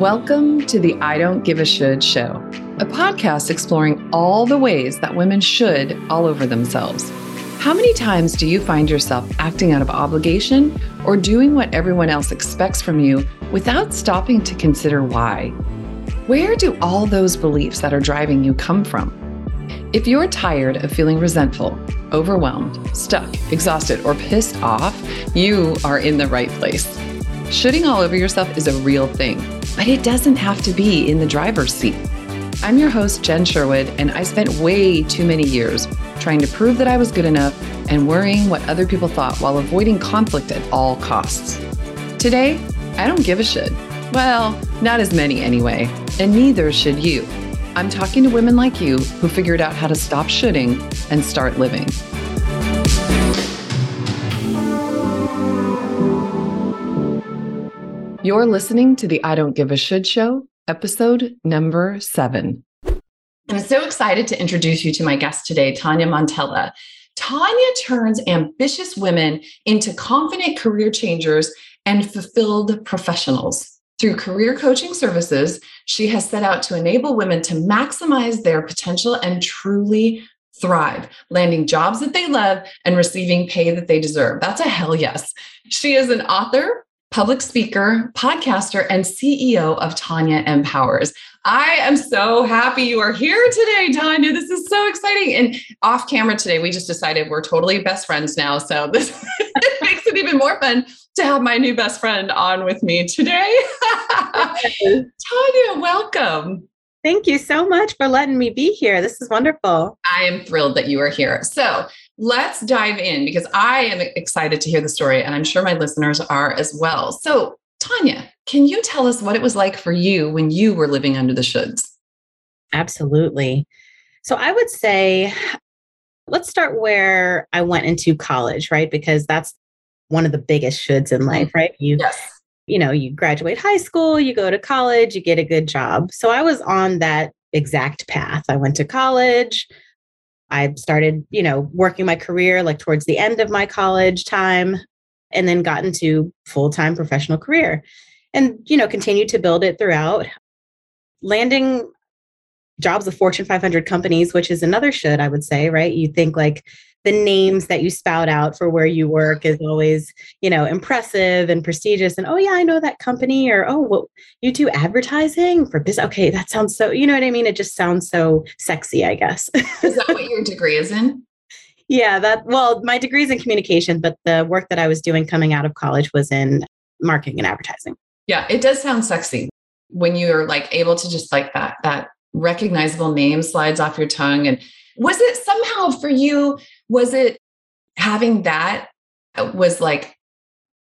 Welcome to the I Don't Give a Should show, a podcast exploring all the ways that women should all over themselves. How many times do you find yourself acting out of obligation or doing what everyone else expects from you without stopping to consider why? Where do all those beliefs that are driving you come from? If you're tired of feeling resentful, overwhelmed, stuck, exhausted, or pissed off, you are in the right place. Shooting all over yourself is a real thing, but it doesn't have to be in the driver's seat. I'm your host, Jen Sherwood, and I spent way too many years trying to prove that I was good enough and worrying what other people thought while avoiding conflict at all costs. Today, I don't give a shit. Well, not as many anyway, and neither should you. I'm talking to women like you who figured out how to stop shooting and start living. You're listening to the I Don't Give a Should show, episode number seven. I'm so excited to introduce you to my guest today, Tonya Montella. Tonya turns ambitious women into confident career changers and fulfilled professionals. Through career coaching services, she has set out to enable women to maximize their potential and truly thrive, landing jobs that they love and receiving pay that they deserve. That's a hell yes. She is an author, public speaker, podcaster, and CEO of Tonya Empowers. I am so happy you are here today, Tonya. This is so exciting. And off camera today, we just decided we're totally best friends now. So this makes it even more fun to have my new best friend on with me today. Tonya, welcome. Thank you so much for letting me be here. This is wonderful. I am thrilled that you are here. So, let's dive in because I am excited to hear the story, and I'm sure my listeners are as well. So, Tonya, can you tell us what it was like for you when you were living under the shoulds? Absolutely. So, I would say, let's start where I went into college, right? Because that's one of the biggest shoulds in life, right? You, yes. you know, you graduate high school, you go to college, you get a good job. So, I was on that exact path. I went to college. I started, you know, working my career like towards the end of my college time and then got into full-time professional career and, you know, continued to build it throughout landing jobs with Fortune 500 companies, which is another should I would say, right? You think like the names that you spout out for where you work is always, you know, impressive and prestigious. And oh yeah, I know that company. Or oh, well, you do advertising for business. Okay, that sounds so. You know what I mean? It just sounds so sexy. I guess. is that what your degree is in? Yeah, that. Well, my degree is in communication, but the work that I was doing coming out of college was in marketing and advertising. Yeah, it does sound sexy when you're like able to just like that that recognizable name slides off your tongue and was it somehow for you was it having that uh, was like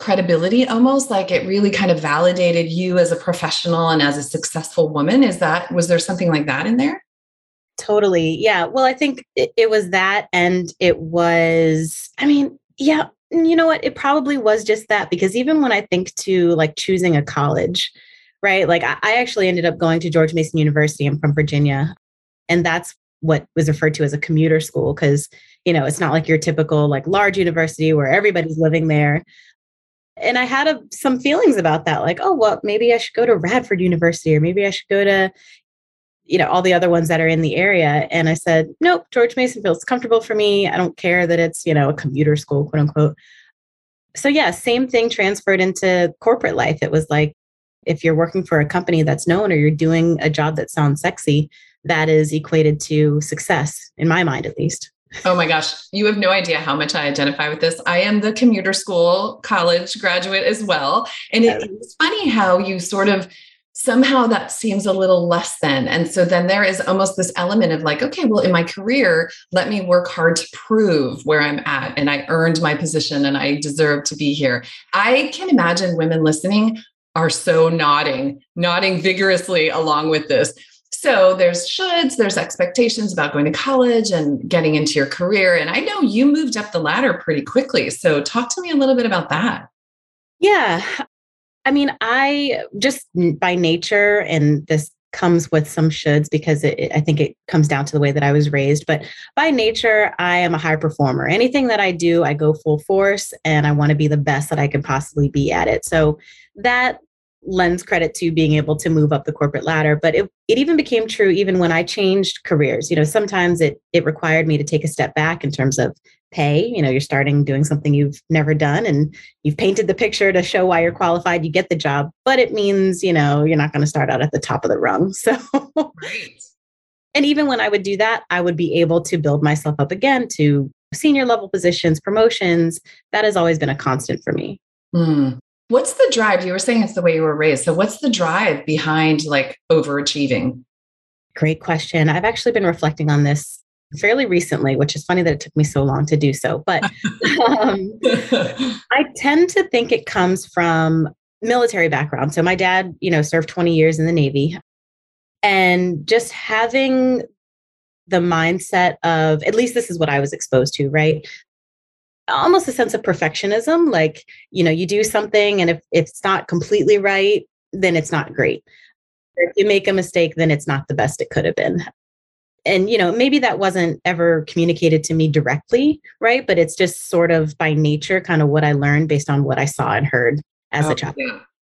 credibility almost? Like it really kind of validated you as a professional and as a successful woman? Is that was there something like that in there? Totally. Yeah. Well i think it, it was that and it was i mean yeah you know what? It probably was just that because even when i think to like choosing a college right? Like I, I actually ended up going to george mason university. I'm from virginia. And that's what was referred to as a commuter school because you know it's not like your typical like large university where everybody's living there. And i had a, some feelings about that like oh well maybe i should go to radford university or maybe i should go to you know all the other ones that are in the area. And i said nope george mason feels comfortable for me. I don't care that it's you know a commuter school quote unquote. So yeah same thing transferred into corporate life. It was like if you're working for a company that's known or you're doing a job that sounds sexy that is equated to success, in my mind at least. Oh my gosh, you have no idea how much I identify with this. I am the commuter school college graduate as well. And it's funny how you sort of somehow that seems a little less than. And so then there is almost this element of like, okay, well, in my career, let me work hard to prove where I'm at. And I earned my position and I deserve to be here. I can imagine women listening are so nodding, nodding vigorously along with this so there's shoulds, there's expectations about going to college and getting into your career. And I know you moved up the ladder pretty quickly. So talk to me a little bit about that. Yeah. I mean, I just by nature, and this comes with some shoulds because it, I think it comes down to the way that I was raised. But by nature, I am a high performer. Anything that I do, I go full force and I want to be the best that I can possibly be at it. So that lends credit to being able to move up the corporate ladder but it, it even became true even when i changed careers. You know sometimes it it required me to take a step back in terms of pay. You know you're starting doing something you've never done and you've painted the picture to show why you're qualified you get the job but it means you know you're not going to start out at the top of the rung. So and even when i would do that i would be able to build myself up again to senior level positions promotions. That has always been a constant for me. Mm. What's the drive? You were saying it's the way you were raised. So, what's the drive behind like overachieving? Great question. I've actually been reflecting on this fairly recently, which is funny that it took me so long to do so. But um, I tend to think it comes from military background. So, my dad, you know, served 20 years in the Navy. And just having the mindset of, at least this is what I was exposed to, right? Almost a sense of perfectionism like you know you do something and if, if it's not completely right then it's not great. If you make a mistake then it's not the best it could have been. And you know maybe that wasn't ever communicated to me directly right? But it's just sort of by nature kind of what i learned based on what i saw and heard as oh, a child.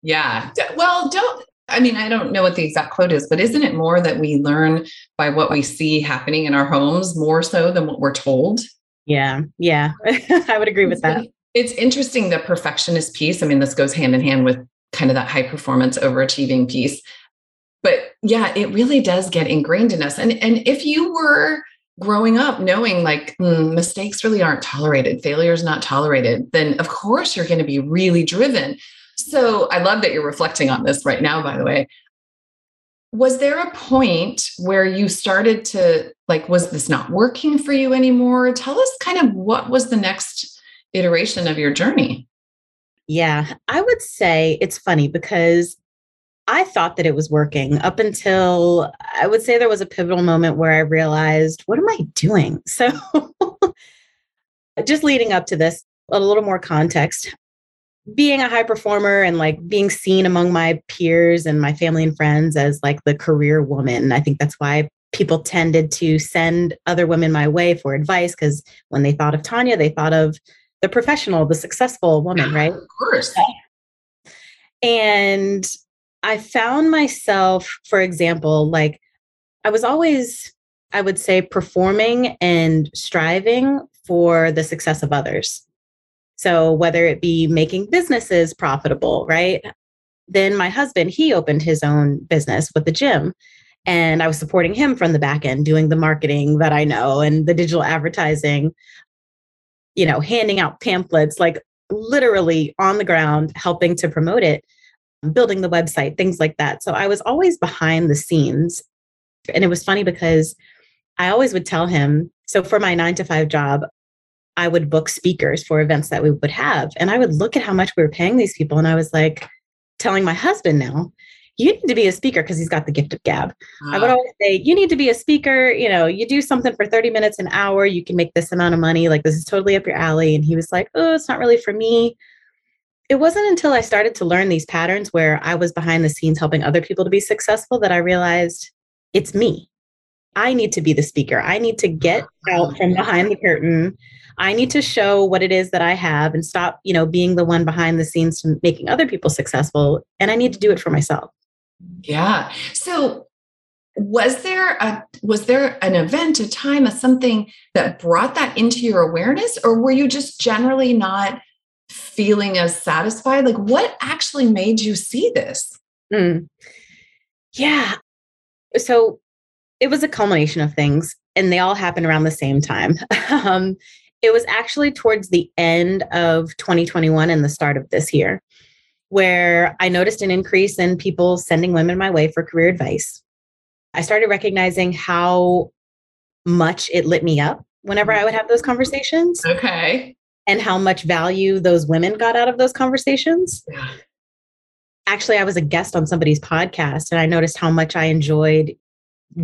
yeah. yeah. Well don't I mean, I don't know what the exact quote is, but isn't it more that we learn by what we see happening in our homes more so than what we're told? Yeah. Yeah. I would agree with that. It's interesting the perfectionist piece. I mean, this goes hand in hand with kind of that high performance overachieving piece. But yeah, it really does get ingrained in us. And and if you were growing up knowing like mm, mistakes really aren't tolerated, failure is not tolerated, then of course you're going to be really driven. So I love that you're reflecting on this right now, by the way was there a point where you started to like was this not working for you anymore? Tell us kind of what was the next iteration of your journey. Yeah i would say it's funny because i thought that it was working up until i would say there was a pivotal moment where i realized what am i doing? So just leading up to this a little more context being a high performer and like being seen among my peers and my family and friends as like the career woman. I think that's why people tended to send other women my way for advice because when they thought of Tonya, they thought of the professional, the successful woman, right? Of course. And I found myself, for example, like I was always, I would say, performing and striving for the success of others. So whether it be making businesses profitable, right? Then my husband, he opened his own business with the gym. And I was supporting him from the back end, doing the marketing that I know and the digital advertising, you know, handing out pamphlets, like literally on the ground, helping to promote it, building the website, things like that. So I was always behind the scenes. And it was funny because I always would tell him so for my nine to five job, I would book speakers for events that we would have. And I would look at how much we were paying these people. And I was like, telling my husband now, you need to be a speaker because he's got the gift of gab. Uh, I would ah. always say, you need to be a speaker. You know, you do something for 30 minutes, an hour, you can make this amount of money. Like, this is totally up your alley. And he was like, oh, it's not really for me. It wasn't until I started to learn these patterns where I was behind the scenes helping other people to be successful that I realized it's me. I need to be the speaker. I need to get out from behind the curtain I need to show what it is that I have and stop, you know, being the one behind the scenes making other people successful. And I need to do it for myself. Yeah. So was there a was there an event, a time, a something that brought that into your awareness, or were you just generally not feeling as satisfied? Like what actually made you see this? Mm. Yeah. So it was a culmination of things and they all happened around the same time. um, it was actually towards the end of 2021 and the start of this year where I noticed an increase in people sending women my way for career advice. I started recognizing how much it lit me up whenever I would have those conversations. Okay. And how much value those women got out of those conversations. Yeah. Actually, I was a guest on somebody's podcast and I noticed how much I enjoyed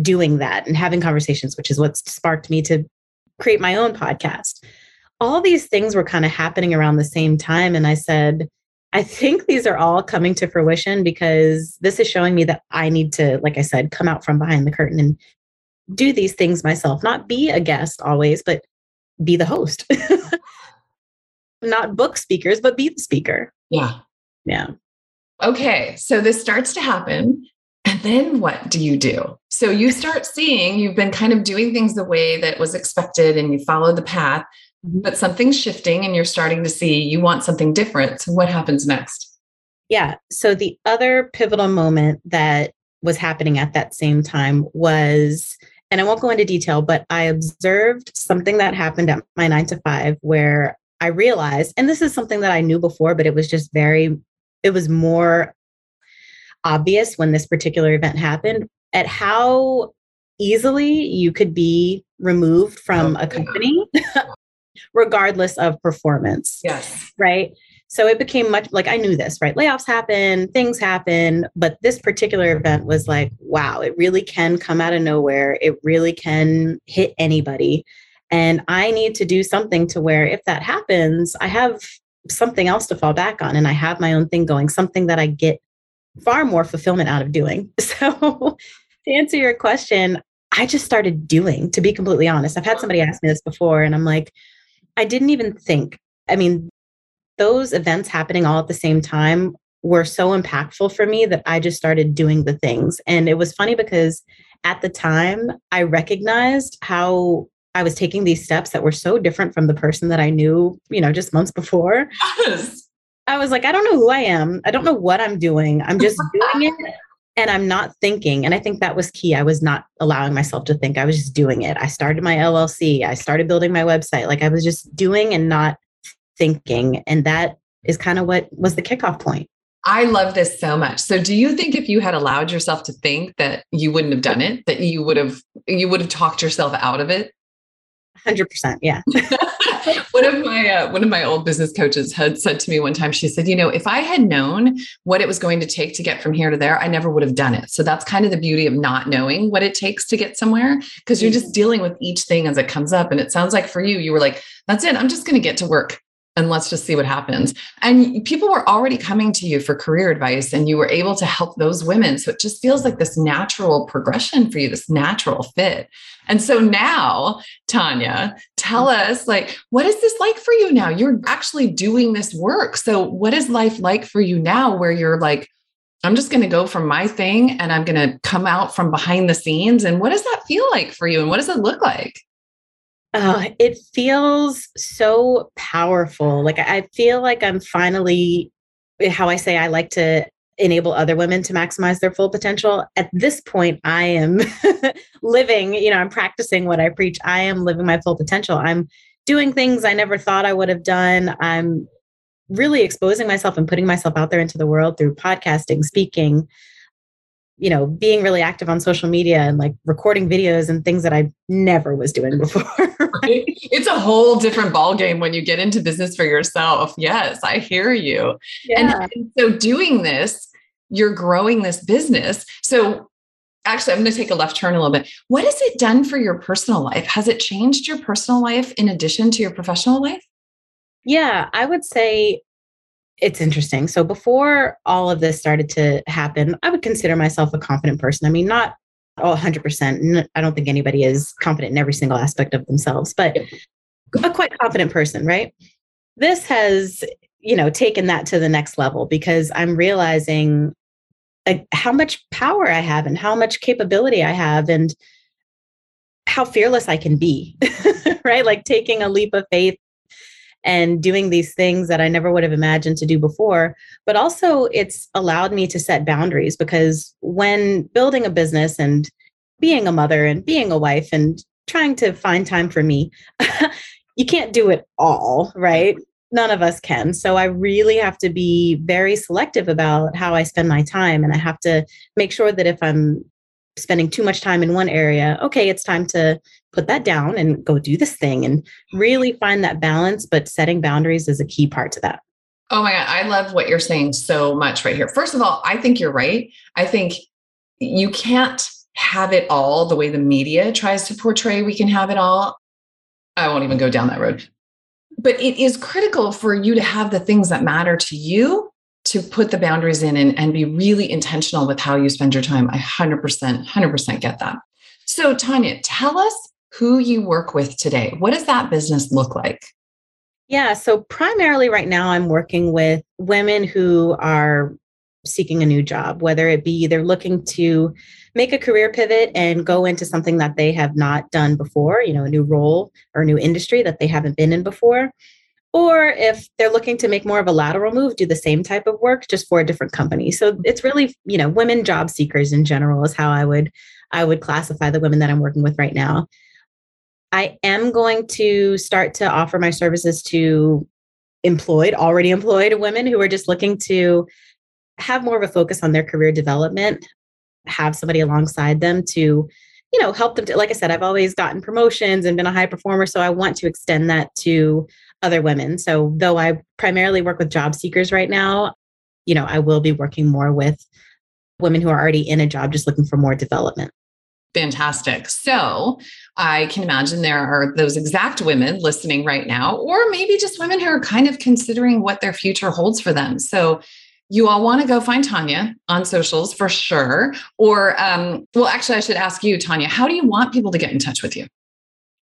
doing that and having conversations, which is what sparked me to create my own podcast. All these things were kind of happening around the same time. And I said, I think these are all coming to fruition because this is showing me that I need to, like I said, come out from behind the curtain and do these things myself, not be a guest always, but be the host. not book speakers, but be the speaker. Yeah. Yeah. okay, so this starts to happen. And then what do you do? So you start seeing you've been kind of doing things the way that was expected and you follow the path, mm-hmm. but something's shifting and you're starting to see you want something different. So what happens next? Yeah. So the other pivotal moment that was happening at that same time was, and I won't go into detail, but I observed something that happened at my nine to five where I realized, and this is something that I knew before, but it was just very, it was more obvious when this particular event happened at how easily you could be removed from oh, a company regardless of performance. Yes. Right. So it became much like I knew this, right? Layoffs happen, things happen, but this particular event was like, wow, it really can come out of nowhere. It really can hit anybody. And I need to do something to where if that happens, I have something else to fall back on and I have my own thing going, something that I get far more fulfillment out of doing. So to answer your question, I just started doing, to be completely honest. I've had somebody ask me this before, and I'm like, I didn't even think. I mean, those events happening all at the same time were so impactful for me that I just started doing the things. And it was funny because at the time, I recognized how I was taking these steps that were so different from the person that I knew, you know, just months before. Yes. I was like, I don't know who I am. I don't know what I'm doing. I'm just doing it and I'm not thinking. And I think that was key. I was not allowing myself to think. I was just doing it. I started my LLC. I started building my website. Like I was just doing and not thinking. And that is kind of what was the kickoff point. I love this so much. So do you think if you had allowed yourself to think that you wouldn't have done it, that you would have you would have talked yourself out of it? 100%, yeah. one of my uh, one of my old business coaches had said to me one time she said you know if i had known what it was going to take to get from here to there i never would have done it so that's kind of the beauty of not knowing what it takes to get somewhere because you're just mm-hmm. dealing with each thing as it comes up and it sounds like for you you were like that's it i'm just going to get to work and let's just see what happens. And people were already coming to you for career advice, and you were able to help those women. So it just feels like this natural progression for you, this natural fit. And so now, Tonya, tell mm-hmm. us like, what is this like for you now? You're actually doing this work. So, what is life like for you now where you're like, I'm just going to go from my thing and I'm going to come out from behind the scenes? And what does that feel like for you? And what does it look like? Uh, it feels so powerful. Like I feel like I'm finally how I say I like to enable other women to maximize their full potential. At this point, I am living, you know, I'm practicing what I preach. I am living my full potential. I'm doing things I never thought I would have done. I'm really exposing myself and putting myself out there into the world through podcasting, speaking, you know, being really active on social media and like recording videos and things that I never was doing before. right? It's a whole different ball game when you get into business for yourself. Yes, I hear you. Yeah. And, and so doing this, you're growing this business. So actually, I'm going to take a left turn a little bit. What has it done for your personal life? Has it changed your personal life in addition to your professional life? Yeah, I would say it's interesting. So before all of this started to happen, I would consider myself a confident person. I mean, not oh, 100%. I don't think anybody is confident in every single aspect of themselves, but a quite confident person, right? This has, you know, taken that to the next level because I'm realizing like, how much power I have and how much capability I have and how fearless I can be, right? Like taking a leap of faith and doing these things that I never would have imagined to do before. But also, it's allowed me to set boundaries because when building a business and being a mother and being a wife and trying to find time for me, you can't do it all, right? None of us can. So I really have to be very selective about how I spend my time. And I have to make sure that if I'm spending too much time in one area, okay, it's time to put that down and go do this thing and really find that balance. But setting boundaries is a key part to that. Oh my God. I love what you're saying so much right here. First of all, I think you're right. I think you can't have it all the way the media tries to portray we can have it all. I won't even go down that road. But it is critical for you to have the things that matter to you to put the boundaries in and, and be really intentional with how you spend your time. I 100%, 100% get that. So, Tonya, tell us who you work with today. What does that business look like? Yeah, so primarily right now, I'm working with women who are seeking a new job, whether it be they're looking to make a career pivot and go into something that they have not done before, you know, a new role or a new industry that they haven't been in before. Or if they're looking to make more of a lateral move, do the same type of work just for a different company. So it's really, you know, women job seekers in general is how I would I would classify the women that I'm working with right now. I am going to start to offer my services to employed, already employed women who are just looking to have more of a focus on their career development, have somebody alongside them to, you know, help them to, like I said, I've always gotten promotions and been a high performer. So I want to extend that to other women. So though I primarily work with job seekers right now, you know, I will be working more with women who are already in a job just looking for more development. Fantastic. So I can imagine there are those exact women listening right now, or maybe just women who are kind of considering what their future holds for them. So you all want to go find Tonya on socials for sure. Or, um, well, actually, I should ask you, Tonya, how do you want people to get in touch with you?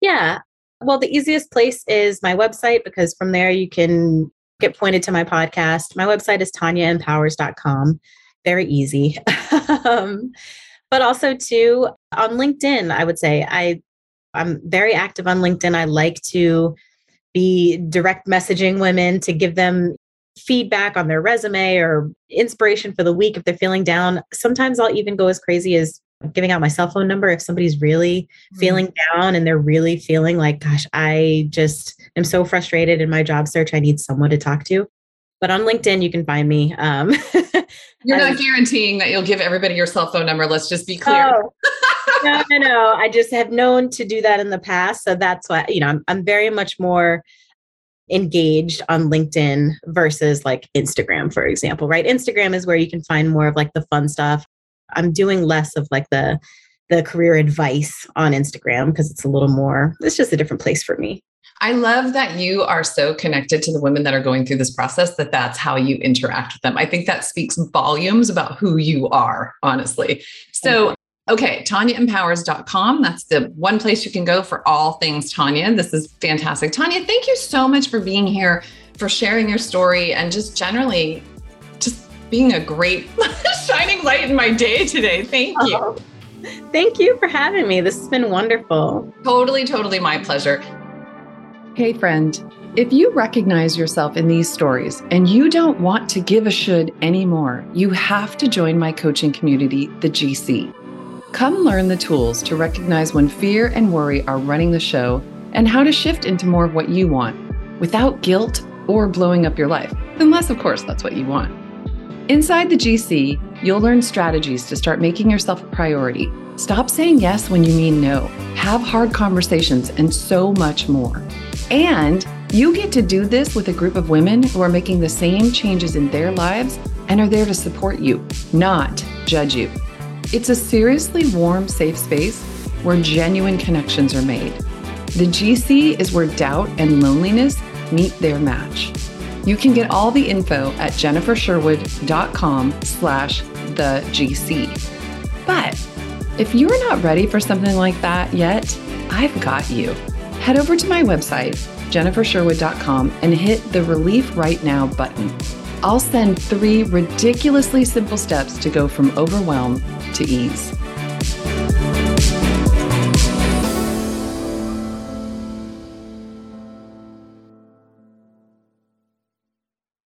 Yeah. Well, the easiest place is my website because from there you can get pointed to my podcast. My website is tonyaempowers.com. Very easy. um, but also too on LinkedIn, I would say I I'm very active on LinkedIn. I like to be direct messaging women to give them feedback on their resume or inspiration for the week if they're feeling down. Sometimes I'll even go as crazy as giving out my cell phone number if somebody's really mm-hmm. feeling down and they're really feeling like, gosh, I just am so frustrated in my job search. I need someone to talk to. But on LinkedIn, you can find me. Um, You're not guaranteeing that you'll give everybody your cell phone number. Let's just be clear. Oh, no, no, no. I just have known to do that in the past. So that's why, you know, I'm, I'm very much more engaged on LinkedIn versus like Instagram, for example, right? Instagram is where you can find more of like the fun stuff. I'm doing less of like the the career advice on Instagram because it's a little more, it's just a different place for me. I love that you are so connected to the women that are going through this process that that's how you interact with them. I think that speaks volumes about who you are, honestly. So Okay, tonyaempowers.com. That's the one place you can go for all things Tonya. This is fantastic. Tonya, thank you so much for being here, for sharing your story, and just generally being a great shining light in my day today. Thank you. Oh, thank you for having me. This has been wonderful. Totally, totally my pleasure. Hey, friend. If you recognize yourself in these stories and you don't want to give a should anymore, you have to join my coaching community, the GC. Come learn the tools to recognize when fear and worry are running the show and how to shift into more of what you want without guilt or blowing up your life, unless, of course, that's what you want. Inside the GC, you'll learn strategies to start making yourself a priority. Stop saying yes when you mean no. Have hard conversations and so much more. And you get to do this with a group of women who are making the same changes in their lives and are there to support you, not judge you. It's a seriously warm, safe space where genuine connections are made. The GC is where doubt and loneliness meet their match. You can get all the info at jennifersherwood.com slash the GC. But if you're not ready for something like that yet, I've got you. Head over to my website, jennifersherwood.com, and hit the Relief Right Now button. I'll send three ridiculously simple steps to go from overwhelm to ease.